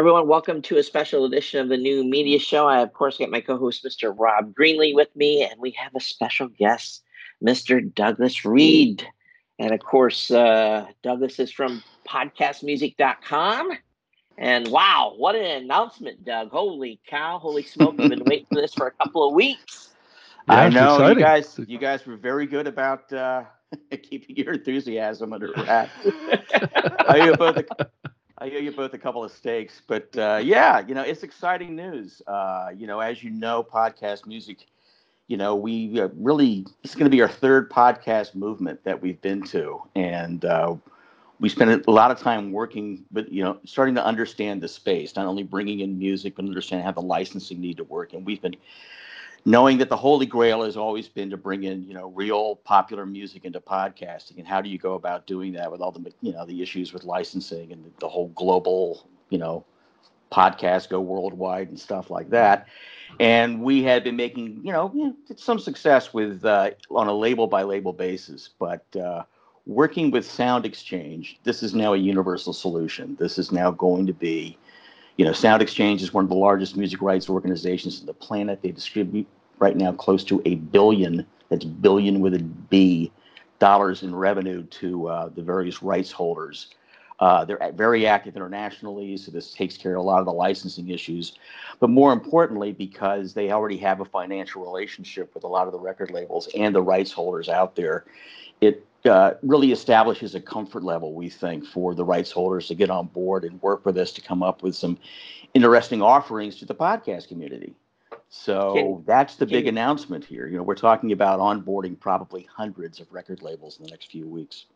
everyone. Welcome to a special edition of the new media show. I, of course, get my co host, Mr. Rob Greenlee, with me, and we have a special guest, Mr. Douglas Reed. And of course, uh, Douglas is from podcastmusic.com. And wow, what an announcement, Doug. Holy cow, holy smoke. I've been waiting for this for a couple of weeks. Yeah, I know you guys you guys were very good about uh, keeping your enthusiasm under wraps. I owe you both a, I owe you both a couple of steaks, but uh, yeah, you know it's exciting news. Uh, you know, as you know, podcast music. You know, we uh, really it's going to be our third podcast movement that we've been to, and uh, we spent a lot of time working, but you know, starting to understand the space, not only bringing in music, but understand how the licensing need to work. And we've been knowing that the holy grail has always been to bring in you know real popular music into podcasting and how do you go about doing that with all the you know the issues with licensing and the whole global you know podcast go worldwide and stuff like that and we had been making you know some success with uh, on a label by label basis but uh, working with sound exchange this is now a universal solution this is now going to be you know, Sound Exchange is one of the largest music rights organizations on the planet. They distribute right now close to a billion, that's billion with a B, dollars in revenue to uh, the various rights holders. Uh, they're very active internationally, so this takes care of a lot of the licensing issues. But more importantly, because they already have a financial relationship with a lot of the record labels and the rights holders out there, it uh, really establishes a comfort level, we think, for the rights holders to get on board and work with us to come up with some interesting offerings to the podcast community. So can, that's the big announcement here. You know, we're talking about onboarding probably hundreds of record labels in the next few weeks.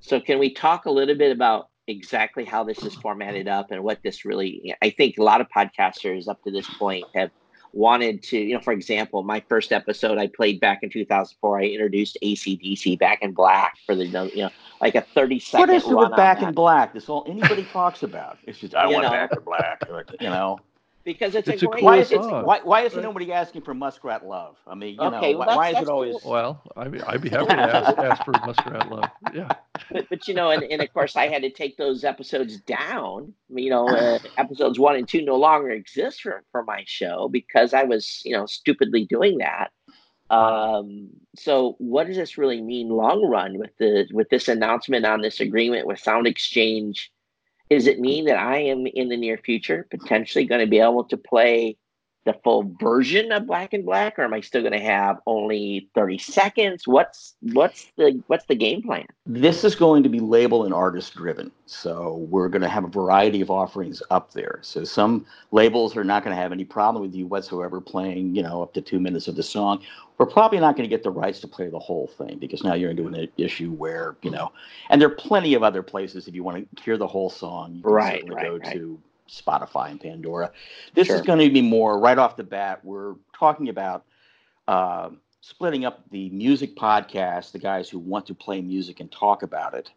So can we talk a little bit about exactly how this is formatted up and what this really I think a lot of podcasters up to this point have wanted to, you know, for example, my first episode I played back in 2004, I introduced ACDC Back in Black for the, you know, like a 30 second. What is it with Back in Black? That's all anybody talks about. It's just, I you want know. Back in Black. You know because it's, it's a, a, great. Why is, it, why, why isn't nobody asking for Muskrat Love? I mean, you okay, know, well, why, why is it always? Cool. Well, I mean, I'd be happy to ask, ask for Muskrat Love. Yeah. But, but you know, and, and of course, I had to take those episodes down. You know, uh, episodes one and two no longer exist for, for my show because I was, you know, stupidly doing that. Um, so, what does this really mean long run with the with this announcement on this agreement with Sound Exchange? Does it mean that I am in the near future potentially going to be able to play the full version of Back in Black, or am I still going to have only thirty seconds? What's what's the what's the game plan? This is going to be label and artist driven, so we're going to have a variety of offerings up there. So some labels are not going to have any problem with you whatsoever playing, you know, up to two minutes of the song. We're probably not going to get the rights to play the whole thing because now you're into an issue where you know, and there are plenty of other places if you want to hear the whole song. You can right, certainly right, go right. to Spotify and Pandora. This Sure. is going to be more right off the bat. We're talking about uh, splitting up the music podcast, the guys who want to play music and talk about it,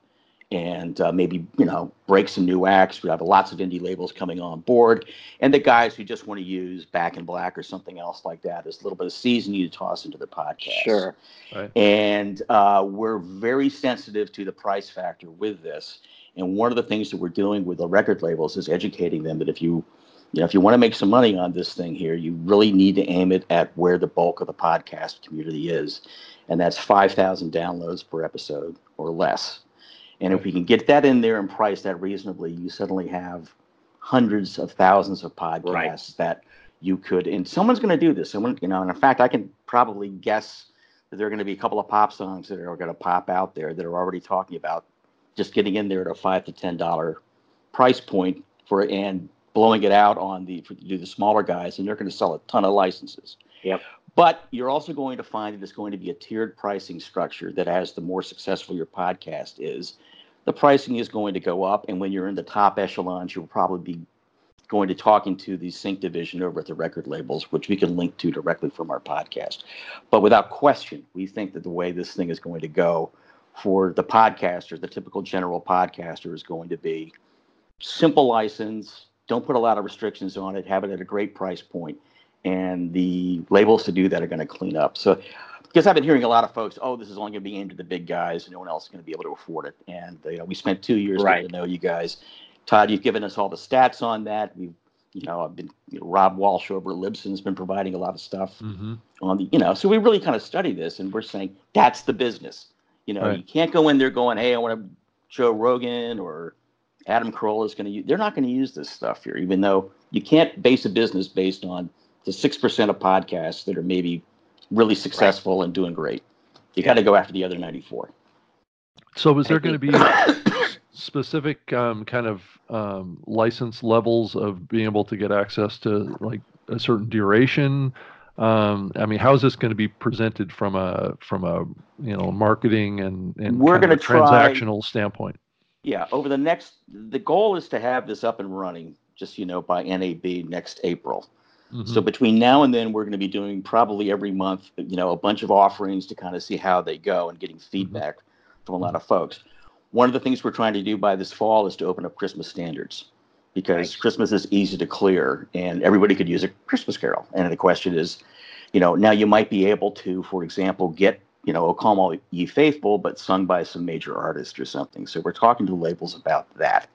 and uh, maybe you know break some new acts. We have lots of indie labels coming on board, and the guys who just want to use Back in Black or something else like that as a little bit of seasoning to toss into the podcast. Sure. Right. And uh, we're very sensitive to the price factor with this. And one of the things that we're doing with the record labels is educating them that if you, you know, if you want to make some money on this thing here, you really need to aim it at where the bulk of the podcast community is, and that's five thousand downloads per episode or less. And if we can get that in there and price that reasonably, you suddenly have hundreds of thousands of podcasts Right. that you could. And someone's going to do this. Someone, you know, and in fact, I can probably guess that there are going to be a couple of pop songs that are going to pop out there that are already talking about just getting in there at a five to ten dollar price point for and blowing it out on the for, do the smaller guys, and they're going to sell a ton of licenses. Yep. But you're also going to find that it's going to be a tiered pricing structure that as the more successful your podcast is, the pricing is going to go up. And when you're in the top echelons, you'll probably be going to talking to the sync division over at the record labels, which we can link to directly from our podcast. But without question, we think that the way this thing is going to go for the podcaster, the typical general podcaster, is going to be simple license. Don't put a lot of restrictions on it. Have it at a great price point, and the labels to do that are going to clean up. So, because I've been hearing a lot of folks, oh, this is only going to be aimed at the big guys, and no one else is going to be able to afford it. And you know, we spent two years Right. getting to know you guys, Todd, you've given us all the stats on that. We've, you know, I've been you know, Rob Walsh over at Libsyn's been providing a lot of stuff mm-hmm. on the, you know, so we really kind of study this, and we're saying that's the business. You know, right. you can't go in there going, hey, I want to Joe Rogan or Adam Carolla is going to use. They're not going to use this stuff here, even though you can't base a business based on the six percent of podcasts that are maybe really successful right. and doing great. You got to go after the other ninety four. So, is there going to be specific um, kind of um, license levels of being able to get access to like a certain duration? Um, I mean, how is this going to be presented from a from a you know marketing and and we're going to transactional standpoint? Yeah, over the next, the goal is to have this up and running, just you know, by NAB next April. Mm-hmm. So between now and then, we're going to be doing probably every month, you know, a bunch of offerings to kind of see how they go and getting mm-hmm. feedback mm-hmm. from a lot of folks. One of the things we're trying to do by this fall is to open up Christmas standards because Christmas is easy to clear and everybody could use a Christmas carol. And the question is, you know, now you might be able to, for example, get, you know, O Come All Ye Faithful, but sung by some major artist or something. So we're talking to labels about that.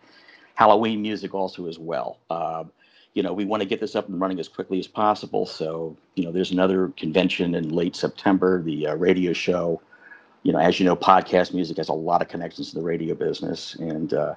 Halloween music also as well. Uh, you know, we want to get this up and running as quickly as possible. So, you know, there's another convention in late September, the uh, radio show you know, as you know, podcast music has a lot of connections to the radio business, and uh,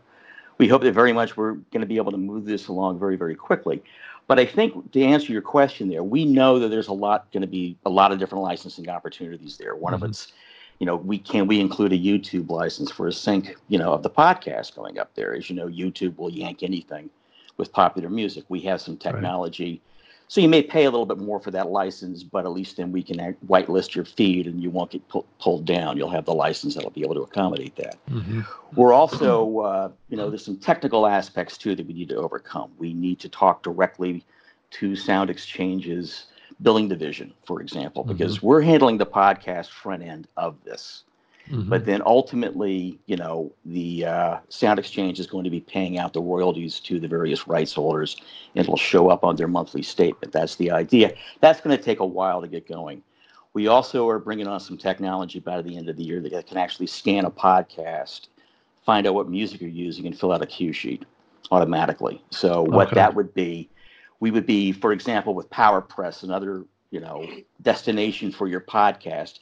we hope that very much we're going to be able to move this along very, very quickly. But I think to answer your question there, we know that there's a lot going to be a lot of different licensing opportunities there. One mm-hmm. of it's, you know, we can we include a YouTube license for a sync, you know, of the podcast going up there. As you know, YouTube will yank anything with popular music. We have some technology. Right so you may pay a little bit more for that license, but at least then we can whitelist your feed and you won't get pu- pulled down. You'll have the license that'll be able to accommodate that. Mm-hmm. We're also, uh, you know, there's some technical aspects too that we need to overcome. We need to talk directly to SoundExchange's billing division, for example, because mm-hmm. we're handling the podcast front end of this. Mm-hmm. But then ultimately, you know, the uh, SoundExchange is going to be paying out the royalties to the various rights holders, and it'll show up on their monthly statement. That's the idea. That's going to take a while to get going. We also are bringing on some technology by the end of the year that can actually scan a podcast, find out what music you're using, and fill out a cue sheet automatically. So what okay. that would be, we would be, for example, with PowerPress, another you know destination for your podcast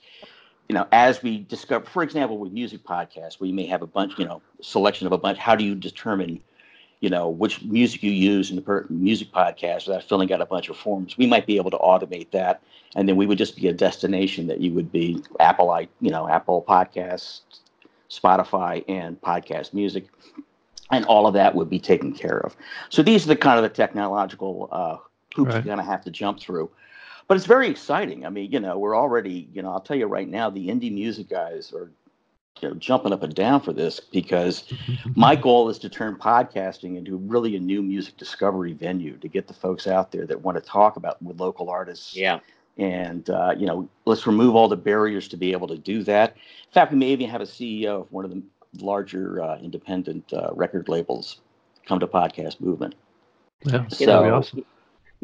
you know, as we discover, for example, with music podcasts, where you may have a bunch, you know, selection of a bunch, how do you determine, you know, which music you use in the per- music podcast without filling out a bunch of forms? We might be able to automate that, and then we would just be a destination that you would be Apple, you know, Apple Podcasts, Spotify, and podcast music, and all of that would be taken care of. So these are the kind of the technological uh, hoops right. you're going to have to jump through but it's very exciting. I mean, you know, we're already, you know, I'll tell you right now, the indie music guys are you know, jumping up and down for this because my goal is to turn podcasting into really a new music discovery venue to get the folks out there that want to talk about with local artists. Yeah. And uh, you know, let's remove all the barriers to be able to do that. In fact, we may even have a CEO of one of the larger uh, independent uh, record labels come to podcast movement. Yeah, so, awesome.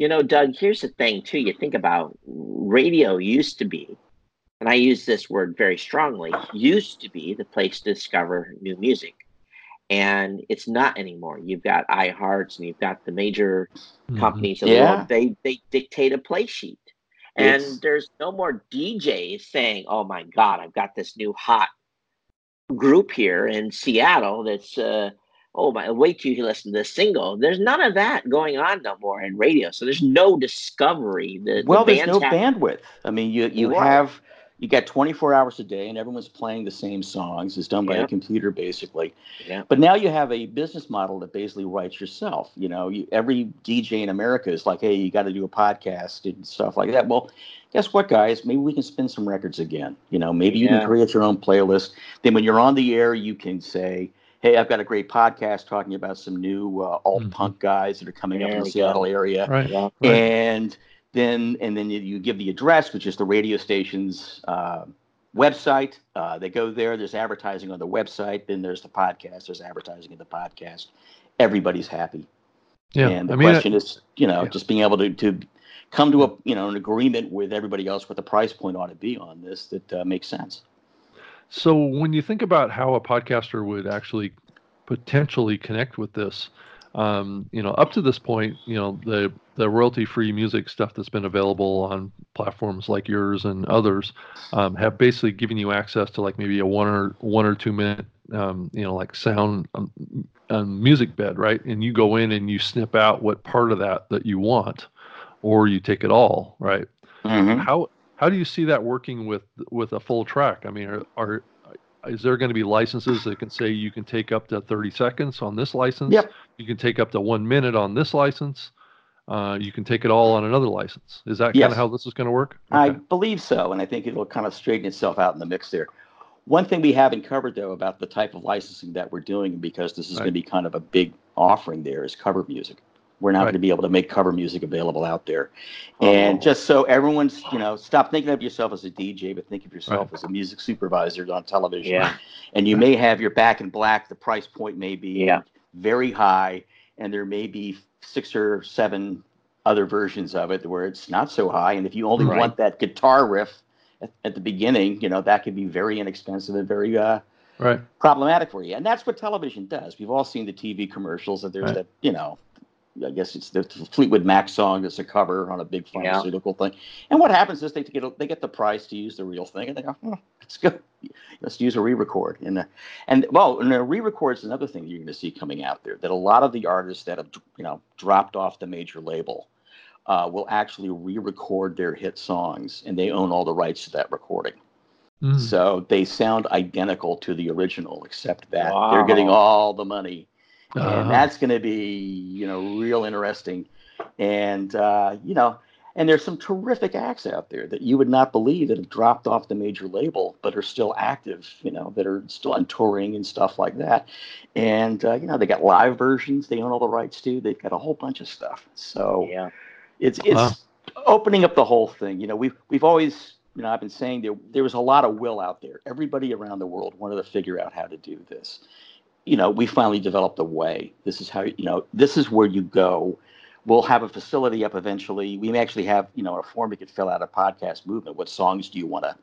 You know, Doug, here's the thing, too. You think about radio used to be, and I use this word very strongly, used to be the place to discover new music. And it's not anymore. You've got iHearts and you've got the major mm-hmm. companies of yeah. the world. They they dictate a play sheet. And it's... there's no more DJs saying, Oh my God, I've got this new hot group here in Seattle that's uh, oh my wait till you listen to the single. There's none of that going on no more in radio. So there's no discovery. The, well the there's no have, bandwidth. I mean you you right. have you got 24 hours a day and everyone's playing the same songs. It's done by yeah. a computer basically. Yeah. but now you have a business model that basically writes yourself. You know you, every dj in america is like hey you got to do a podcast and stuff like that. Well guess what guys? Maybe we can spin some records again. You know maybe you yeah. can create your own playlist. Then when you're on the air you can say hey, I've got a great podcast talking about some new uh, alt mm-hmm. punk guys that are coming there up in the Seattle go. area. Right. Yeah, right. And then and then you, give the address, which is the radio station's uh, website. Uh, they go there. There's advertising on the website. Then there's the podcast. There's advertising in the podcast. Everybody's happy. Yeah. And the I mean, question is, you know, yeah. just being able to, to come to a you know an agreement with everybody else what the price point ought to be on this that uh, makes sense. So when you think about how a podcaster would actually potentially connect with this. Um, you know, up to this point, you know, the the royalty-free music stuff that's been available on platforms like yours and others um, have basically given you access to like maybe a one or one or two minute, um, you know, like sound um, um, music bed, right? And you go in and you snip out what part of that that you want, or you take it all, right? Mm-hmm. How how do you see that working with with a full track? I mean, are, are is there going to be licenses that can say you can take up to 30 seconds on this license? Yep. You can take up to one minute on this license. Uh, you can take it all on another license. Is that yes. kind of how this is going to work? Okay. I believe so, and I think it'll kind of straighten itself out in the mix there. One thing we haven't covered though about the type of licensing that we're doing, because this is right. going to be kind of a big offering there, is cover music. We're not right. going to be able to make cover music available out there. And oh. just so everyone's, you know, stop thinking of yourself as a DJ, but think of yourself right. as a music supervisor on television. Yeah. And you may have your back in black. The price point may be yeah. very high, and there may be six or seven other versions of it where it's not so high. And if you only right. want that guitar riff at, at, the beginning, you know, that could be very inexpensive and very uh, right. problematic for you. And that's what television does. We've all seen the TV commercials that there's right. that, you know, I guess it's the Fleetwood Mac song that's a cover on a big pharmaceutical yeah. thing. And what happens is they get they get the price to use the real thing, and they go, oh, let's go, let's use a re-record. And uh, and well, and a re-record is another thing you're going to see coming out there. That a lot of the artists that have you know dropped off the major label uh, will actually re-record their hit songs, and they own all the rights to that recording. Mm. So they sound identical to the original, except that wow. they're getting all the money uh-huh. and that's going to be you know real interesting. And uh, you know and there's some terrific acts out there that you would not believe that have dropped off the major label but are still active you know that are still on touring and stuff like that. And uh, you know they got live versions they own all the rights to. They've got a whole bunch of stuff. So yeah. it's it's uh-huh. opening up the whole thing. You know we've we've always you know i've been saying there there was a lot of will out there. Everybody around the world wanted to figure out how to do this you know, we finally developed a way. This is how, you know, this is where you go. We'll have a facility up eventually. We may actually have, you know, a form we could fill out a podcast movement. What songs do you want to,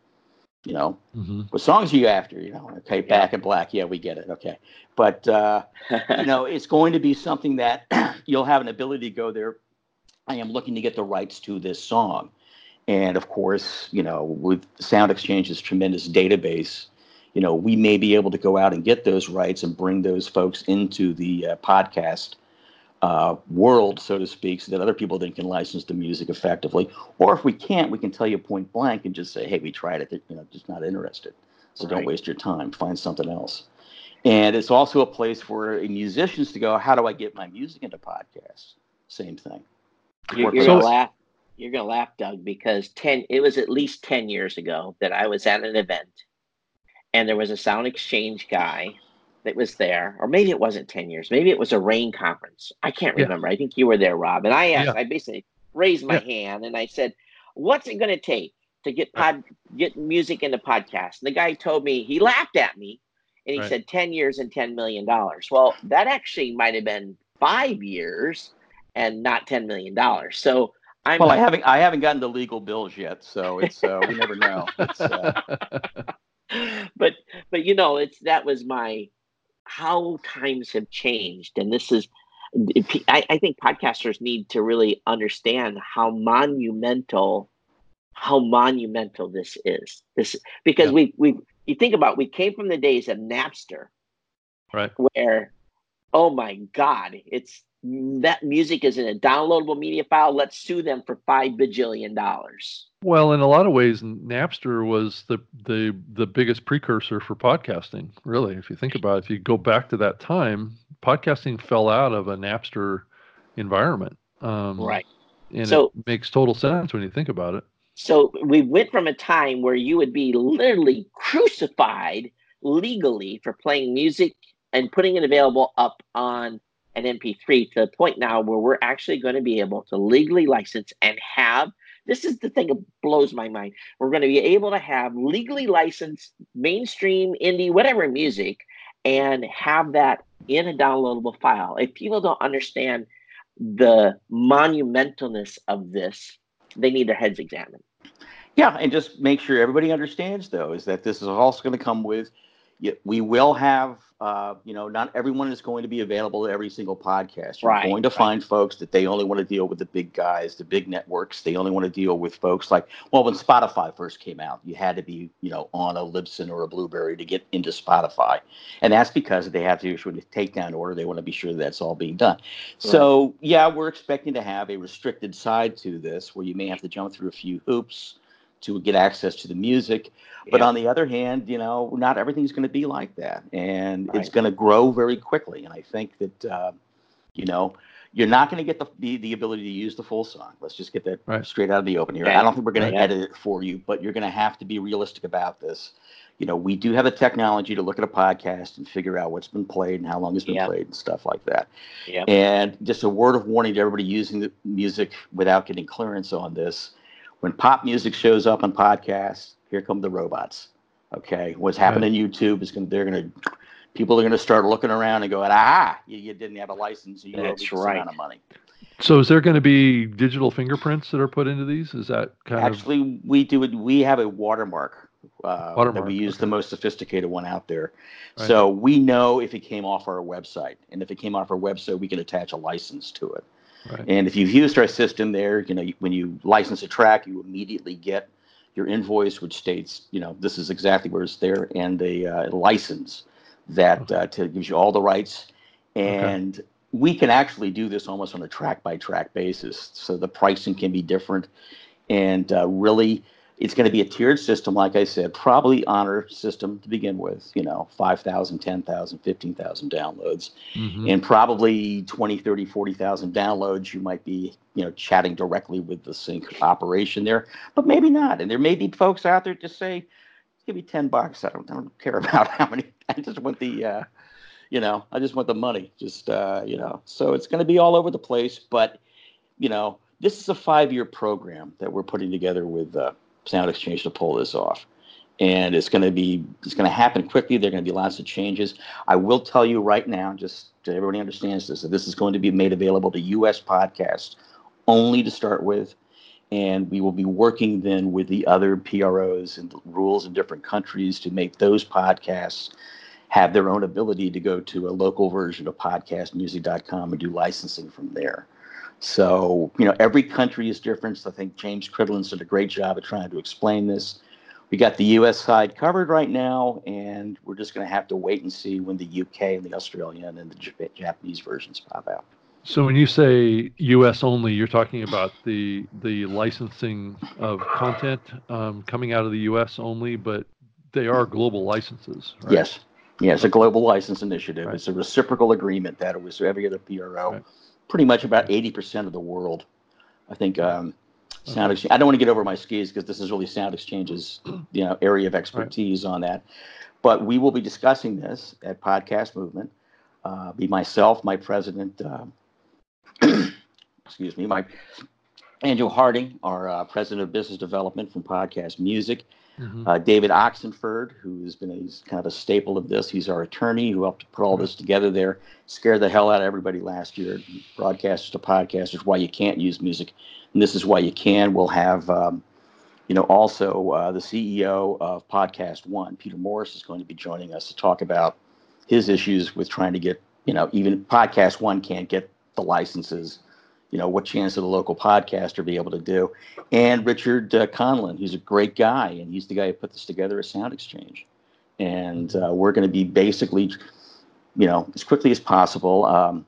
you know, mm-hmm. what songs are you after? You know, okay, back in black. Yeah, we get it. Okay. But, uh, you know, it's going to be something that you'll have an ability to go there. I am looking to get the rights to this song. And of course, you know, with Sound Exchange's tremendous database, you know, we may be able to go out and get those rights and bring those folks into the uh, podcast uh, world, so to speak, so that other people then can license the music effectively. Or if we can't, we can tell you point blank and just say, "Hey, we tried it. You know, just not interested. So right. don't waste your time. Find something else." And it's also a place for musicians to go. How do I get my music into podcasts? Same thing. You're, you're gonna laugh. You're gonna laugh, Doug, because ten. It was at least ten years ago that I was at an event and there was a sound exchange guy that was there, or maybe it wasn't 10 years, maybe it was a rain conference. I can't remember. Yeah. I think you were there, Rob. And I asked, yeah. I basically raised my yeah. hand and I said, What's it going to take to get pod, get music into podcasts? And the guy told me, he laughed at me and he right. said 10 years and $10 million. Well, that actually might have been five years and not $10 million. So I'm, well, I haven't, I haven't gotten the legal bills yet. So it's, uh, we never know. But but you know it's that was my how times have changed. And this is I, I think podcasters need to really understand how monumental how monumental this is. This because yeah. we we you think about we came from the days of napster. Right. Where oh my god it's that music is in a downloadable media file. Let's sue them for five bajillion dollars. Well, in a lot of ways, Napster was the the the biggest precursor for podcasting. Really, if you think about it, if you go back to that time, podcasting fell out of a Napster environment. Um, right. And so, it makes total sense when you think about it. So we went from a time where you would be literally crucified legally for playing music and putting it available up on an MP3 to the point now where we're actually going to be able to legally license and have this is the thing that blows my mind. We're going to be able to have legally licensed mainstream, indie, whatever music and have that in a downloadable file. If people don't understand the monumentalness of this, they need their heads examined. Yeah, and just make sure everybody understands though is that this is also going to come with we will have uh, you know, not everyone is going to be available to every single podcast. You're right, going to right. find folks that they only want to deal with the big guys, the big networks. They only want to deal with folks like, well, when Spotify first came out, you had to be, you know, on a Libsyn or a Blubrry to get into Spotify. And that's because they have to issue a takedown order. They want to be sure that's all being done. Right. So, yeah, we're expecting to have a restricted side to this where you may have to jump through a few hoops to get access to the music. But yeah. on the other hand, you know, not everything's going to be like that, and right. it's going to grow very quickly. And I think that, uh, you know, you're not going to get the, the, the ability to use the full song. Let's just get that right. straight out of the open here. I don't think we're going to edit it for you, but you're going to have to be realistic about this. You know, we do have the technology to look at a podcast and figure out what's been played and how long it's been played and stuff like that. And just a word of warning to everybody using the music without getting clearance on this when pop music shows up on podcasts, here come the robots. Okay, what's happening right. on YouTube is going. They're going to. People are going to start looking around and going, ah, you, you didn't have a license. You That's right. amount of money. So, is there going to be digital fingerprints that are put into these? Is that kind of actually of... we do it? We have a watermark. Uh, watermark that we use okay. the most sophisticated one out there. Right. So we know if it came off our website, and if it came off our website, we can attach a license to it. Right. And if you've used our system there, you know, when you license a track, you immediately get your invoice, which states, you know, this is exactly where it's there, and a uh, license that uh, to, gives you all the rights. And okay. we can actually do this almost on a track by track basis. So the pricing can be different. And uh, really, it's going to be a tiered system, like I said, probably honor system to begin with, you know, 5,000, 10,000, 15,000 downloads. Mm-hmm. And probably 20, 30, 40,000 downloads, you might be, you know, chatting directly with the sync operation there, but maybe not. And there may be folks out there just say, give me 10 bucks. I don't, I don't care about how many, I just want the, uh, you know, I just want the money. Just, uh, you know, so it's going to be all over the place. But, you know, this is a five year program that we're putting together with, uh, Sound Exchange to pull this off. And it's going to be it's going to happen quickly. There are going to be lots of changes. I will tell you right now, just so everybody understands this, that this is going to be made available to U.S. podcasts only to start with, and we will be working then with the other PROs and rules in different countries to make those podcasts have their own ability to go to a local version of podcastmusic.com and do licensing from there. So, you know, every country is different. So I think James Cridland's did a great job of trying to explain this. We got the US side covered right now, and we're just going to have to wait and see when the UK and the Australian and the Japanese versions pop out. So when you say U.S. only, you're talking about the the licensing of content um, coming out of the U.S. only, but they are global licenses. Right? Yes, yeah, it's a global license initiative. Right. It's a reciprocal agreement that it was every other PRO. Right pretty much about 80% of the world. I think um, Sound Exchange. I don't want to get over my skis because this is really Sound Exchange's you know area of expertise right. on that. But we will be discussing this at Podcast Movement. Uh, be myself, my president. Uh, excuse me, my Andrew Harding, our uh, president of business development from Podcast Music. Mm-hmm. Uh, David Oxenford, who's been a, he's kind of a staple of this. He's our attorney who helped put all this together there. Scared the hell out of everybody last year, broadcasters to podcasters, why you can't use music. And this is why you can. We'll have, um, you know, also uh, the CEO of Podcast One, Peter Morris, is going to be joining us to talk about his issues with trying to get, you know, even Podcast One can't get the licenses you know, what chance did a local podcaster be able to do? And Richard uh, Conlon, who's a great guy, and he's the guy who put this together at Sound Exchange. And uh, we're going to be basically, you know, as quickly as possible. Um,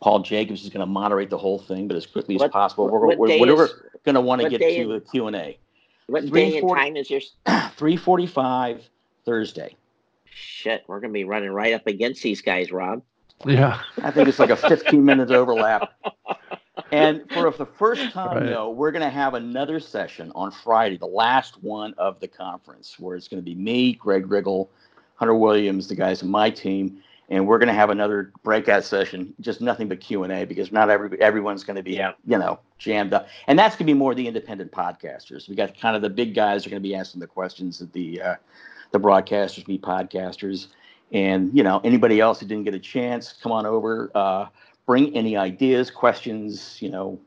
Paul Jacobs is going to moderate the whole thing, but as quickly what, as possible. We're, we're, we're going to want to get to a Q&A. What day and time is your? 345 Thursday. Shit, we're going to be running right up against these guys, Rob. Yeah. I think it's like a 15 minute overlap. And for the first time, right. though, we're going to have another session on Friday, the last one of the conference, where it's going to be me, Greg Riggle, Hunter Williams, the guys in my team, and we're going to have another breakout session, just nothing but Q and A, because not every everyone's going to be, yeah. you know, jammed up, and that's going to be more the independent podcasters. We got kind of the big guys are going to be asking the questions that the uh, the broadcasters be podcasters and you know, anybody else who didn't get a chance, come on over. Uh, bring any ideas, questions, you know,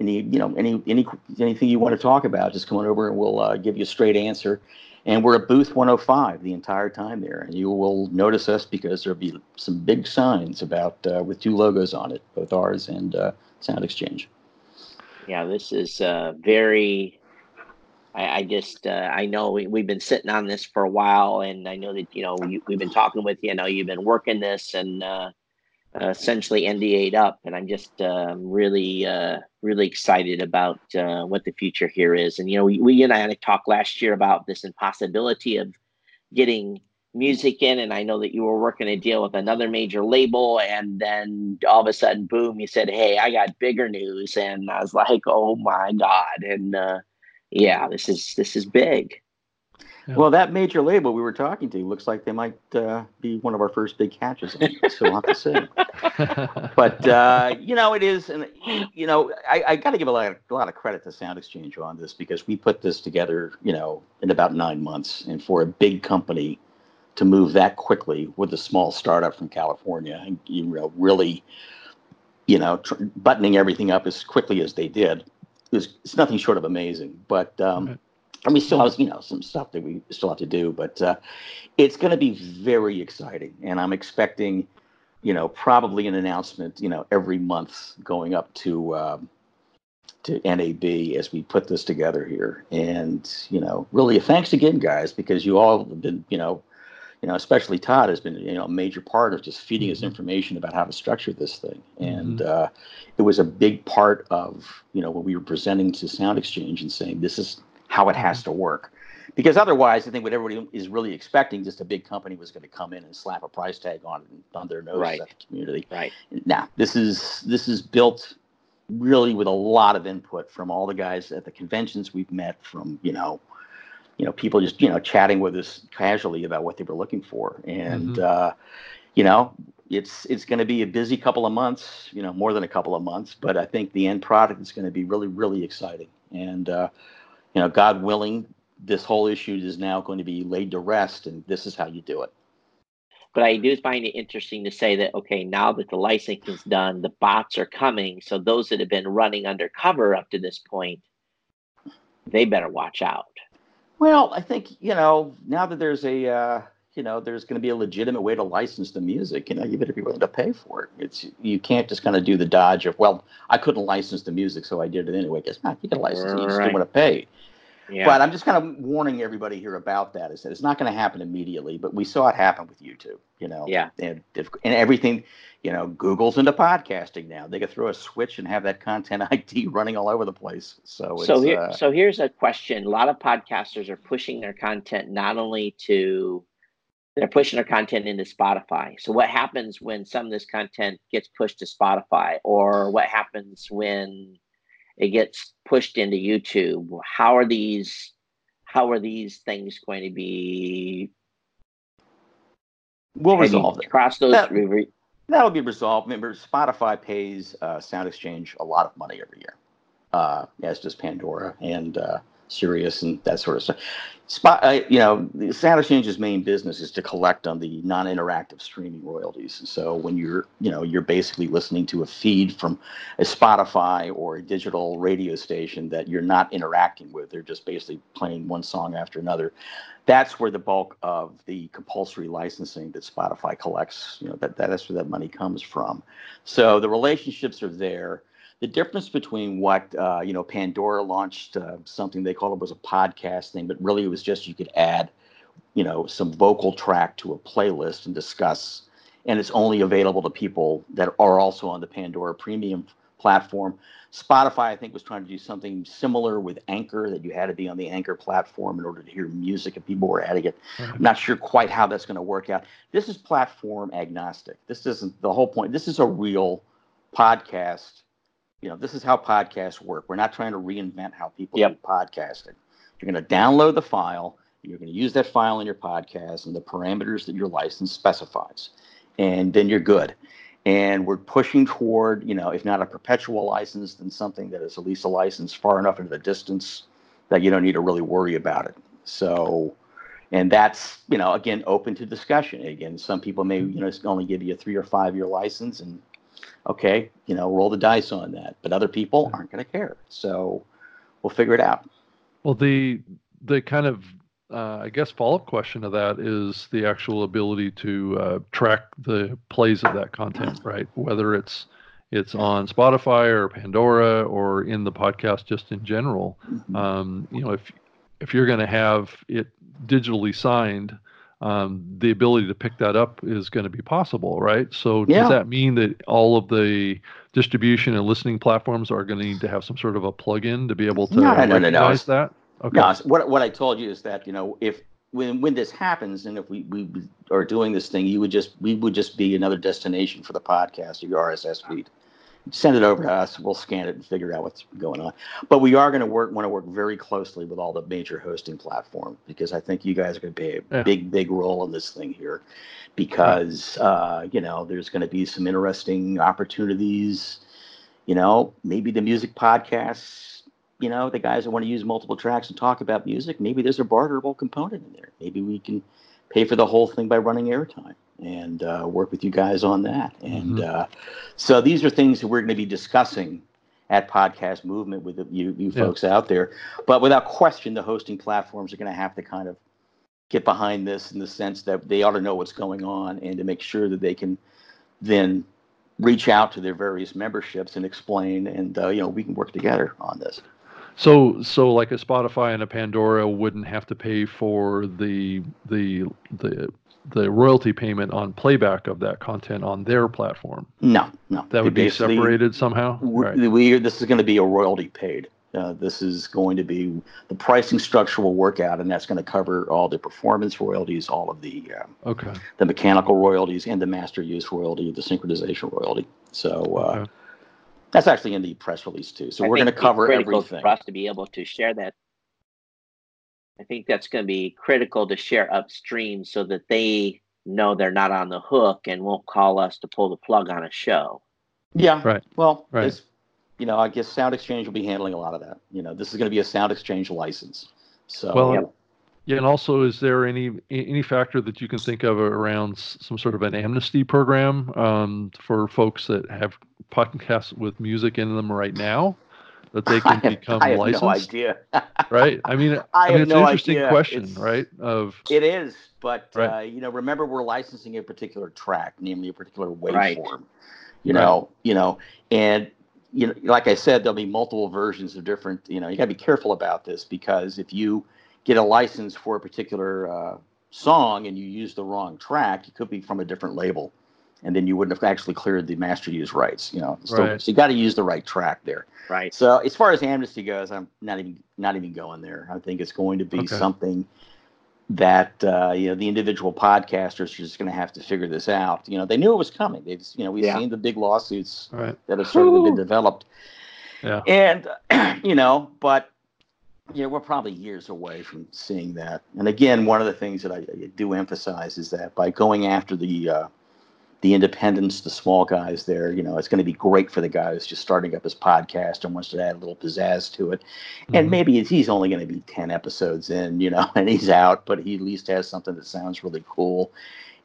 any you know any any anything you want to talk about, just come on over and we'll uh, give you a straight answer. And we're at booth 105 the entire time there, and you will notice us because there'll be some big signs about uh, with two logos on it, both ours and uh, Sound Exchange. Yeah, this is uh, very. I, I just uh, I know we, have been sitting on this for a while, and I know that you know we, have been talking with you. I know you've been working this, and uh, uh, essentially NDA'd up, and I'm just uh, really, uh, really excited about uh, what the future here is. And you know, we, we and I had talked last year about this impossibility of getting music in, and I know that you were working a deal with another major label, and then all of a sudden, boom, you said, "Hey, I got bigger news," and I was like, "Oh my god!" And uh, yeah, this is this is big. Yeah. Well, that major label we were talking to looks like they might uh, be one of our first big catches. so we'll have to see. but uh, you know, it is, and you know, I, I got to give a lot, of, a lot of credit to Sound Exchange on this because we put this together, you know, in about nine months, and for a big company to move that quickly with a small startup from California, and you know, really, you know, tr- buttoning everything up as quickly as they did, is it's nothing short of amazing. But um, and we still have you know some stuff that we still have to do but uh, it's going to be very exciting and i'm expecting you know probably an announcement you know every month going up to um, to nab as we put this together here and you know really thanks again guys because you all have been you know you know especially todd has been you know a major part of just feeding us mm-hmm. information about how to structure this thing and mm-hmm. uh, it was a big part of you know when we were presenting to sound exchange and saying this is how it has mm-hmm. to work. Because otherwise, I think what everybody is really expecting, just a big company was going to come in and slap a price tag on it on their nose right. at the community. Right. Now, this is this is built really with a lot of input from all the guys at the conventions we've met, from you know, you know, people just you know chatting with us casually about what they were looking for, and mm-hmm. uh, you know, it's it's going to be a busy couple of months, you know, more than a couple of months, but I think the end product is going to be really really exciting, and uh, you know, God willing, this whole issue is now going to be laid to rest, and this is how you do it. But I do find it interesting to say that okay, now that the licensing is done, the bots are coming. So those that have been running undercover up to this point, they better watch out. Well, I think you know now that there's a uh, you know there's going to be a legitimate way to license the music. You know, you better be willing to pay for it. It's you can't just kind of do the dodge of well, I couldn't license the music, so I did it anyway. Guess not. You can license it. You just don't want to pay. Yeah. But I'm just kind of warning everybody here about that. Is that it's not going to happen immediately, but we saw it happen with YouTube. You know, yeah, and and everything. You know, Google's into podcasting now. They could throw a switch and have that content ID running all over the place. So, so here, uh, so here's a question: A lot of podcasters are pushing their content not only to they're pushing their content into Spotify. So what happens when some of this content gets pushed to Spotify, or what happens when it gets pushed into YouTube. How are these how are these things going to be We'll resolve it. Across those that, that'll be resolved. Remember, Spotify pays uh, Sound Exchange a lot of money every year, uh, as does Pandora and uh, Sirius and that sort of stuff. Spot, uh, you know, the Sound Exchange's main business is to collect on the non-interactive streaming royalties. So when you're, you know, you're basically listening to a feed from a Spotify or a digital radio station that you're not interacting with, they're just basically playing one song after another. That's where the bulk of the compulsory licensing that Spotify collects, you know, that that's where that money comes from. So the relationships are there the difference between what uh, you know pandora launched uh, something they called it was a podcast thing but really it was just you could add you know some vocal track to a playlist and discuss and it's only available to people that are also on the pandora premium platform. Spotify i think was trying to do something similar with anchor that you had to be on the anchor platform in order to hear music and people were adding it. Mm-hmm. i'm not sure quite how that's going to work out. This is platform agnostic. This isn't the whole point this is a real podcast you know, this is how podcasts work. We're not trying to reinvent how people yep. do podcasting. You're going to download the file. You're going to use that file in your podcast and the parameters that your license specifies, and then you're good. And we're pushing toward, you know, if not a perpetual license, then something that is at least a license far enough into the distance that you don't need to really worry about it. So, and that's, you know, again, open to discussion. Again, some people may, you know, only give you a three or five year license, and Okay, you know, roll the dice on that. But other people aren't going to care. So we'll figure it out. Well, the the kind of uh, I guess follow up question to that is the actual ability to uh, track the plays of that content, right? Whether it's it's on Spotify or Pandora or in the podcast just in general. Mm-hmm. Um, you know, if if you're going to have it digitally signed, um, the ability to pick that up is going to be possible, right? So yeah. does that mean that all of the distribution and listening platforms are going to need to have some sort of a plug-in to be able to no, recognize no, no, no. that? Okay. No, what what I told you is that you know if when when this happens and if we, we are doing this thing, you would just we would just be another destination for the podcast, or your RSS feed send it over to us. We'll scan it and figure out what's going on. But we are going to work want to work very closely with all the major hosting platforms because I think you guys are going to play a yeah. big big role in this thing here because uh, you know there's going to be some interesting opportunities. You know, maybe the music podcasts. You know, the guys that want to use multiple tracks and talk about music. Maybe there's a barterable component in there. Maybe we can pay for the whole thing by running airtime and uh, work with you guys on that. And mm-hmm. uh, so these are things that we're going to be discussing at Podcast Movement with you, you yeah. folks out there. But without question, the hosting platforms are going to have to kind of get behind this in the sense that they ought to know what's going on and to make sure that they can then reach out to their various memberships and explain and uh, you know we can work together on this so, so like a Spotify and a Pandora wouldn't have to pay for the the the the royalty payment on playback of that content on their platform. No, no, that would be separated somehow. Right. We this is going to be a royalty paid. Uh, this is going to be the pricing structure will work out, and that's going to cover all the performance royalties, all of the uh, okay, the mechanical royalties, and the master use royalty, the synchronization royalty. So. Uh, okay. That's actually in the press release too. So I we're going to cover everything. For us to be able to share that, I think that's going to be critical to share upstream so that they know they're not on the hook and won't call us to pull the plug on a show. Yeah. Right. Well, right. you know, I guess Sound Exchange will be handling a lot of that. You know, this is going to be a Sound Exchange license. So. Well, yeah, and also, is there any any factor that you can think of around some sort of an amnesty program um, for folks that have podcasts with music in them right now that they can become I have licensed? No idea. right. I mean, I, I mean, it's no an interesting idea. question, it's, right? Of it is, but right. uh, you know, remember we're licensing a particular track, namely a particular waveform. Right. You know, you know, and you know, like I said, there'll be multiple versions of different. You know, you got to be careful about this because if you get a license for a particular uh, song and you use the wrong track, it could be from a different label and then you wouldn't have actually cleared the master use rights. You know, so, right. so you got to use the right track there. Right. So as far as amnesty goes, I'm not even not even going there. I think it's going to be okay. something that uh, you know the individual podcasters are just going to have to figure this out. You know, they knew it was coming. They've you know we've yeah. seen the big lawsuits right. that have sort of been developed. Yeah. And you know, but you know, we're probably years away from seeing that. And again, one of the things that I, I do emphasize is that by going after the uh, the independents, the small guys there. You know, it's going to be great for the guy who's just starting up his podcast and wants to add a little pizzazz to it. Mm-hmm. And maybe he's only going to be 10 episodes in, you know, and he's out, but he at least has something that sounds really cool.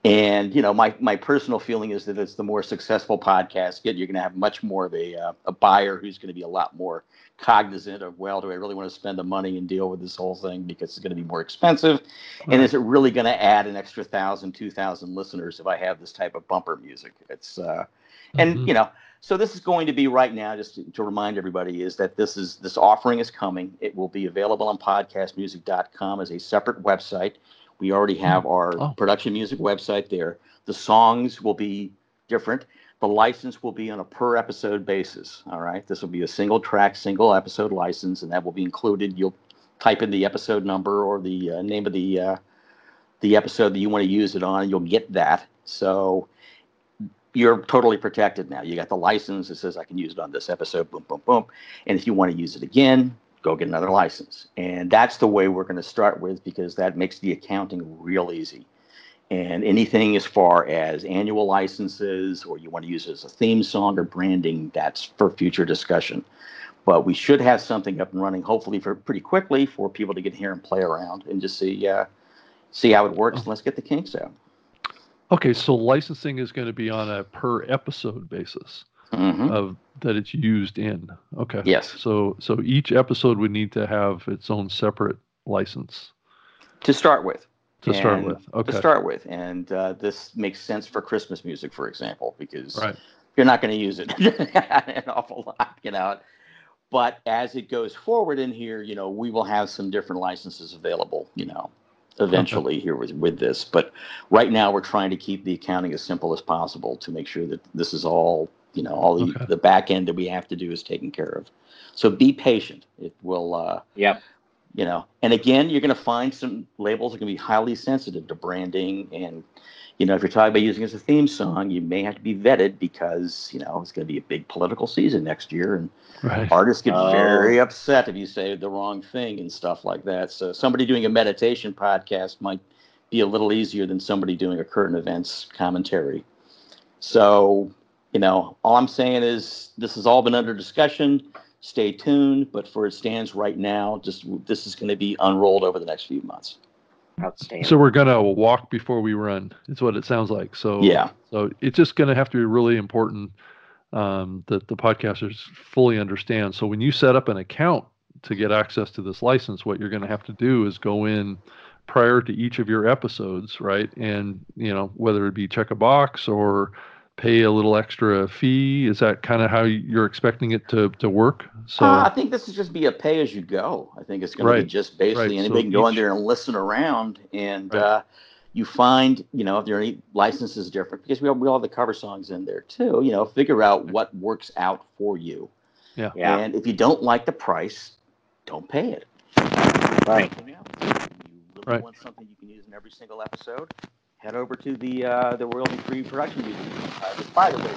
And, you know, my, my personal feeling is that it's the more successful podcast get, you're going to have much more of a, uh, a buyer who's going to be a lot more cognizant of well do i really want to spend the money and deal with this whole thing because it's going to be more expensive? And is it really going to add an extra thousand two thousand listeners if i have this type of bumper music? It's uh and mm-hmm. you know so this is going to be right now just to, to, remind everybody is that this is this offering is coming. It will be available on podcastmusic.com as a separate website we already have mm. our oh. production music website there the songs will be different the license will be on a per episode basis. All right. This will be a single track, single episode license, and that will be included. You'll type in the episode number or the uh, name of the uh, the episode that you want to use it on, and you'll get that. So you're totally protected now. You got the license that says I can use it on this episode, boom, boom, boom. And if you want to use it again, go get another license. And that's the way we're going to start with because that makes the accounting real easy. And anything as far as annual licenses or you want to use it as a theme song or branding that's for future discussion. But we should have something up and running hopefully for pretty quickly for people to get here and play around and just see uh, see how it works. And let's get the kinks out. Okay so licensing is going to be on a per episode basis mm-hmm. of that it's used in. Okay. Yes. So so each episode would need to have its own separate license to start with. To and start with. Okay. To start with, and uh, this makes sense for Christmas music, for example, because right. you're not going to use it an awful lot, you know. But as it goes forward in here, you know, we will have some different licenses available, you know, eventually okay. here with, with this. But right now, we're trying to keep the accounting as simple as possible to make sure that this is all, you know, all the, okay. the back end that we have to do is taken care of. So be patient. It will, uh, yep. You know, and again, you're going to find some labels that can be highly sensitive to branding and you know, if you're talking about using it as a theme song, you may have to be vetted because, you know, it's going to be a big political season next year. And right. artists get oh. very upset if you say the wrong thing and stuff like that. So somebody doing a meditation podcast might be a little easier than somebody doing a current events commentary. So, you know, all I'm saying is this has all been under discussion. Stay tuned. But for it stands right now, just this is going to be unrolled over the next few months. Outstanding. So we're gonna walk before we run. It's what it sounds like. So yeah. So it's just gonna have to be really important um, that the podcasters fully understand. So when you set up an account to get access to this license, what you're gonna have to do is go in prior to each of your episodes, right? And you know whether it be check a box or pay a little extra fee? Is that kind of how you're expecting it to, to work? So uh, I think this is just be a pay as you go. I think it's going right. to be just basically right. anybody so can go each, in there and listen around and right. uh, you find, you know, if there are any licenses different because we all, we all have the cover songs in there too, you know, figure out what works out for you. Yeah. yeah. And if you don't like the price, don't pay it. Right. You really right. want something you can use in every single episode, head over to the uh, the royalty free production music. Uh, by the way,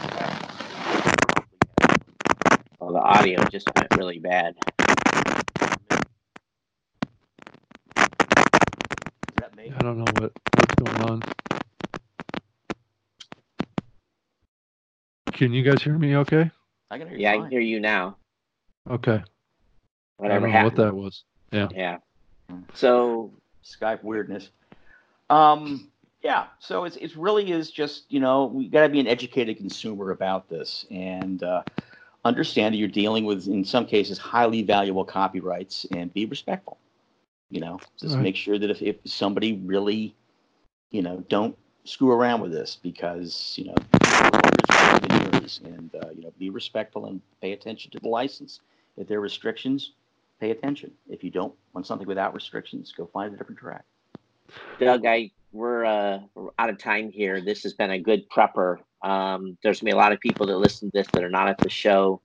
well, the audio just went really bad. I don't know what what's going on. Can you guys hear me? Okay. I can hear you. Yeah, fine. I can hear you now. Okay. Whatever I don't know what that was. Yeah. Yeah. So Skype weirdness. Um, yeah, so it's it really is just you know we got to be an educated consumer about this and uh, understand that you're dealing with in some cases highly valuable copyrights and be respectful. You know, just right. make sure that if, if somebody really, you know, don't screw around with this because you know and uh, you know be respectful and pay attention to the license. If there are restrictions, pay attention. If you don't want something without restrictions, go find a different track. Doug, I we're, uh, we're out of time here. This has been a good prepper. Um, there's gonna be a lot of people that listen to this that are not at the show.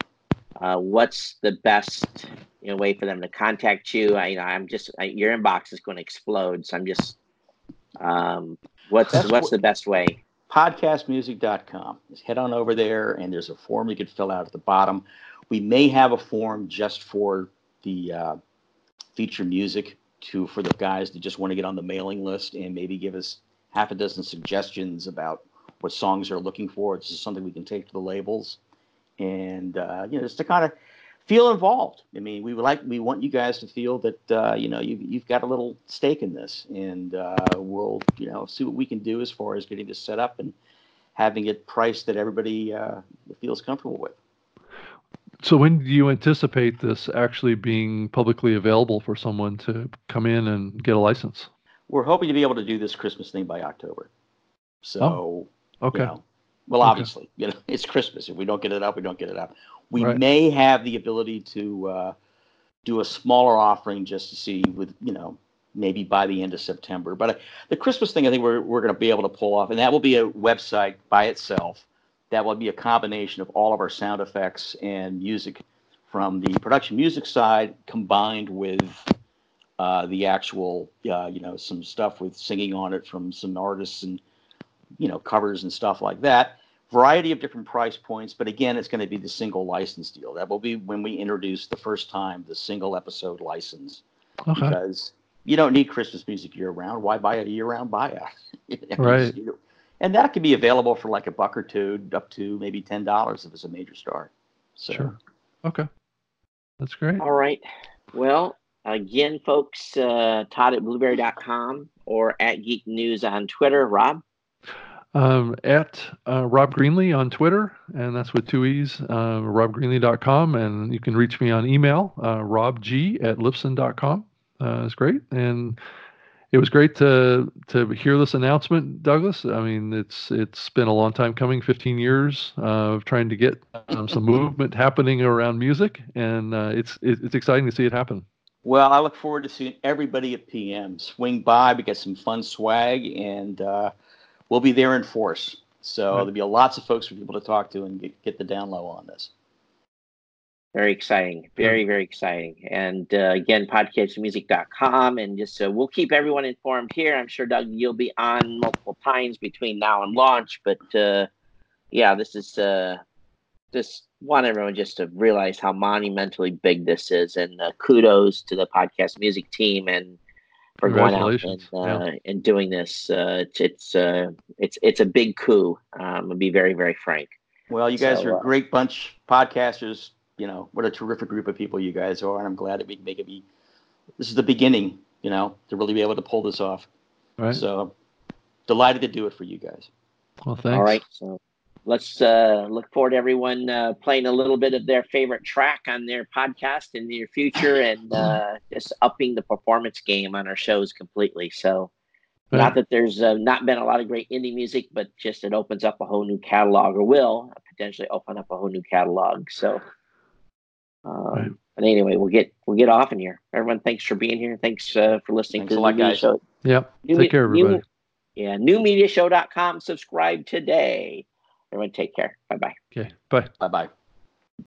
Uh, what's the best you know, way for them to contact you? I, you know, I'm just I, your inbox is going to explode. So I'm just, um, what's That's what's what, the best way? Podcastmusic.com. Just head on over there, and there's a form you can fill out at the bottom. We may have a form just for the uh, feature music to for the guys that just want to get on the mailing list and maybe give us half a dozen suggestions about what songs they're looking for. This is something we can take to the labels, and uh, you know, just to kind of feel involved. I mean, we would like we want you guys to feel that uh, you know you, you've got a little stake in this, and uh, we'll you know see what we can do as far as getting this set up and having it priced that everybody uh, feels comfortable with. So when do you anticipate this actually being publicly available for someone to come in and get a license? We're hoping to be able to do this Christmas thing by October. So, oh, okay. You know, well, obviously, okay. you know, it's Christmas. If we don't get it up, we don't get it up. We right. may have the ability to uh, do a smaller offering just to see with, you know, maybe by the end of September. But uh, the Christmas thing, I think we're, we're going to be able to pull off, and that will be a website by itself that will be a combination of all of our sound effects and music from the production music side combined with uh, the actual, uh, you know, some stuff with singing on it from some artists and, you know, covers and stuff like that. Variety of different price points, but again, it's going to be the single license deal. That will be when we introduce the first time the single episode license. Okay. Because you don't need Christmas music year round. Why buy a year round buyout? right and that can be available for like a buck or two, up to maybe ten dollars if it's a major star. So. Sure. Okay. That's great. All right. Well, again, folks, uh, Todd at blubrry.com or at Geek News on Twitter. Rob? Um, at uh, Rob Greenlee on Twitter, and that's with two E's, uh, robgreenlee.com. And you can reach me on email, uh, robg at libsyn.com. Uh, it's great. And it was great to to hear this announcement, Douglas. I mean, it's it's been a long time coming, 15 years uh, of trying to get um, some movement happening around music, and uh, it's it's exciting to see it happen. Well, I look forward to seeing everybody at PM swing by. We get some fun swag, and uh, we'll be there in force. So right. there'll be lots of folks for people to talk to and get, get the down low on this. Very exciting. Very, very exciting. And uh, again, podcastmusic.com. And just uh, we'll keep everyone informed here. I'm sure, Doug, you'll be on multiple times between now and launch. But uh, yeah, this is uh, just want everyone just to realize how monumentally big this is. And uh, kudos to the podcast music team and for going out and, uh, yeah. and doing this. Uh, it's it's, uh, it's it's a big coup. Um, to be very very frank. Well, you guys so, are a uh, great bunch podcasters you know, what a terrific group of people you guys are. And I'm glad that we can make it be, this is the beginning, you know, to really be able to pull this off. Right. So delighted to do it for you guys. Well, thanks. All right. So let's uh, look forward to everyone uh, playing a little bit of their favorite track on their podcast in the near future and uh, just upping the performance game on our shows completely. So, right. not that there's uh, not been a lot of great indie music, but just it opens up a whole new catalog or will potentially open up a whole new catalog. So, um, right. But anyway, we'll get we'll get off in here. Everyone, thanks for being here. Thanks uh, for listening thanks to the lot, guys. show. Yep. New, take care, everybody. New, yeah, newmediashow.com. Subscribe today. Everyone, take care. Bye bye. Okay. Bye. Bye bye.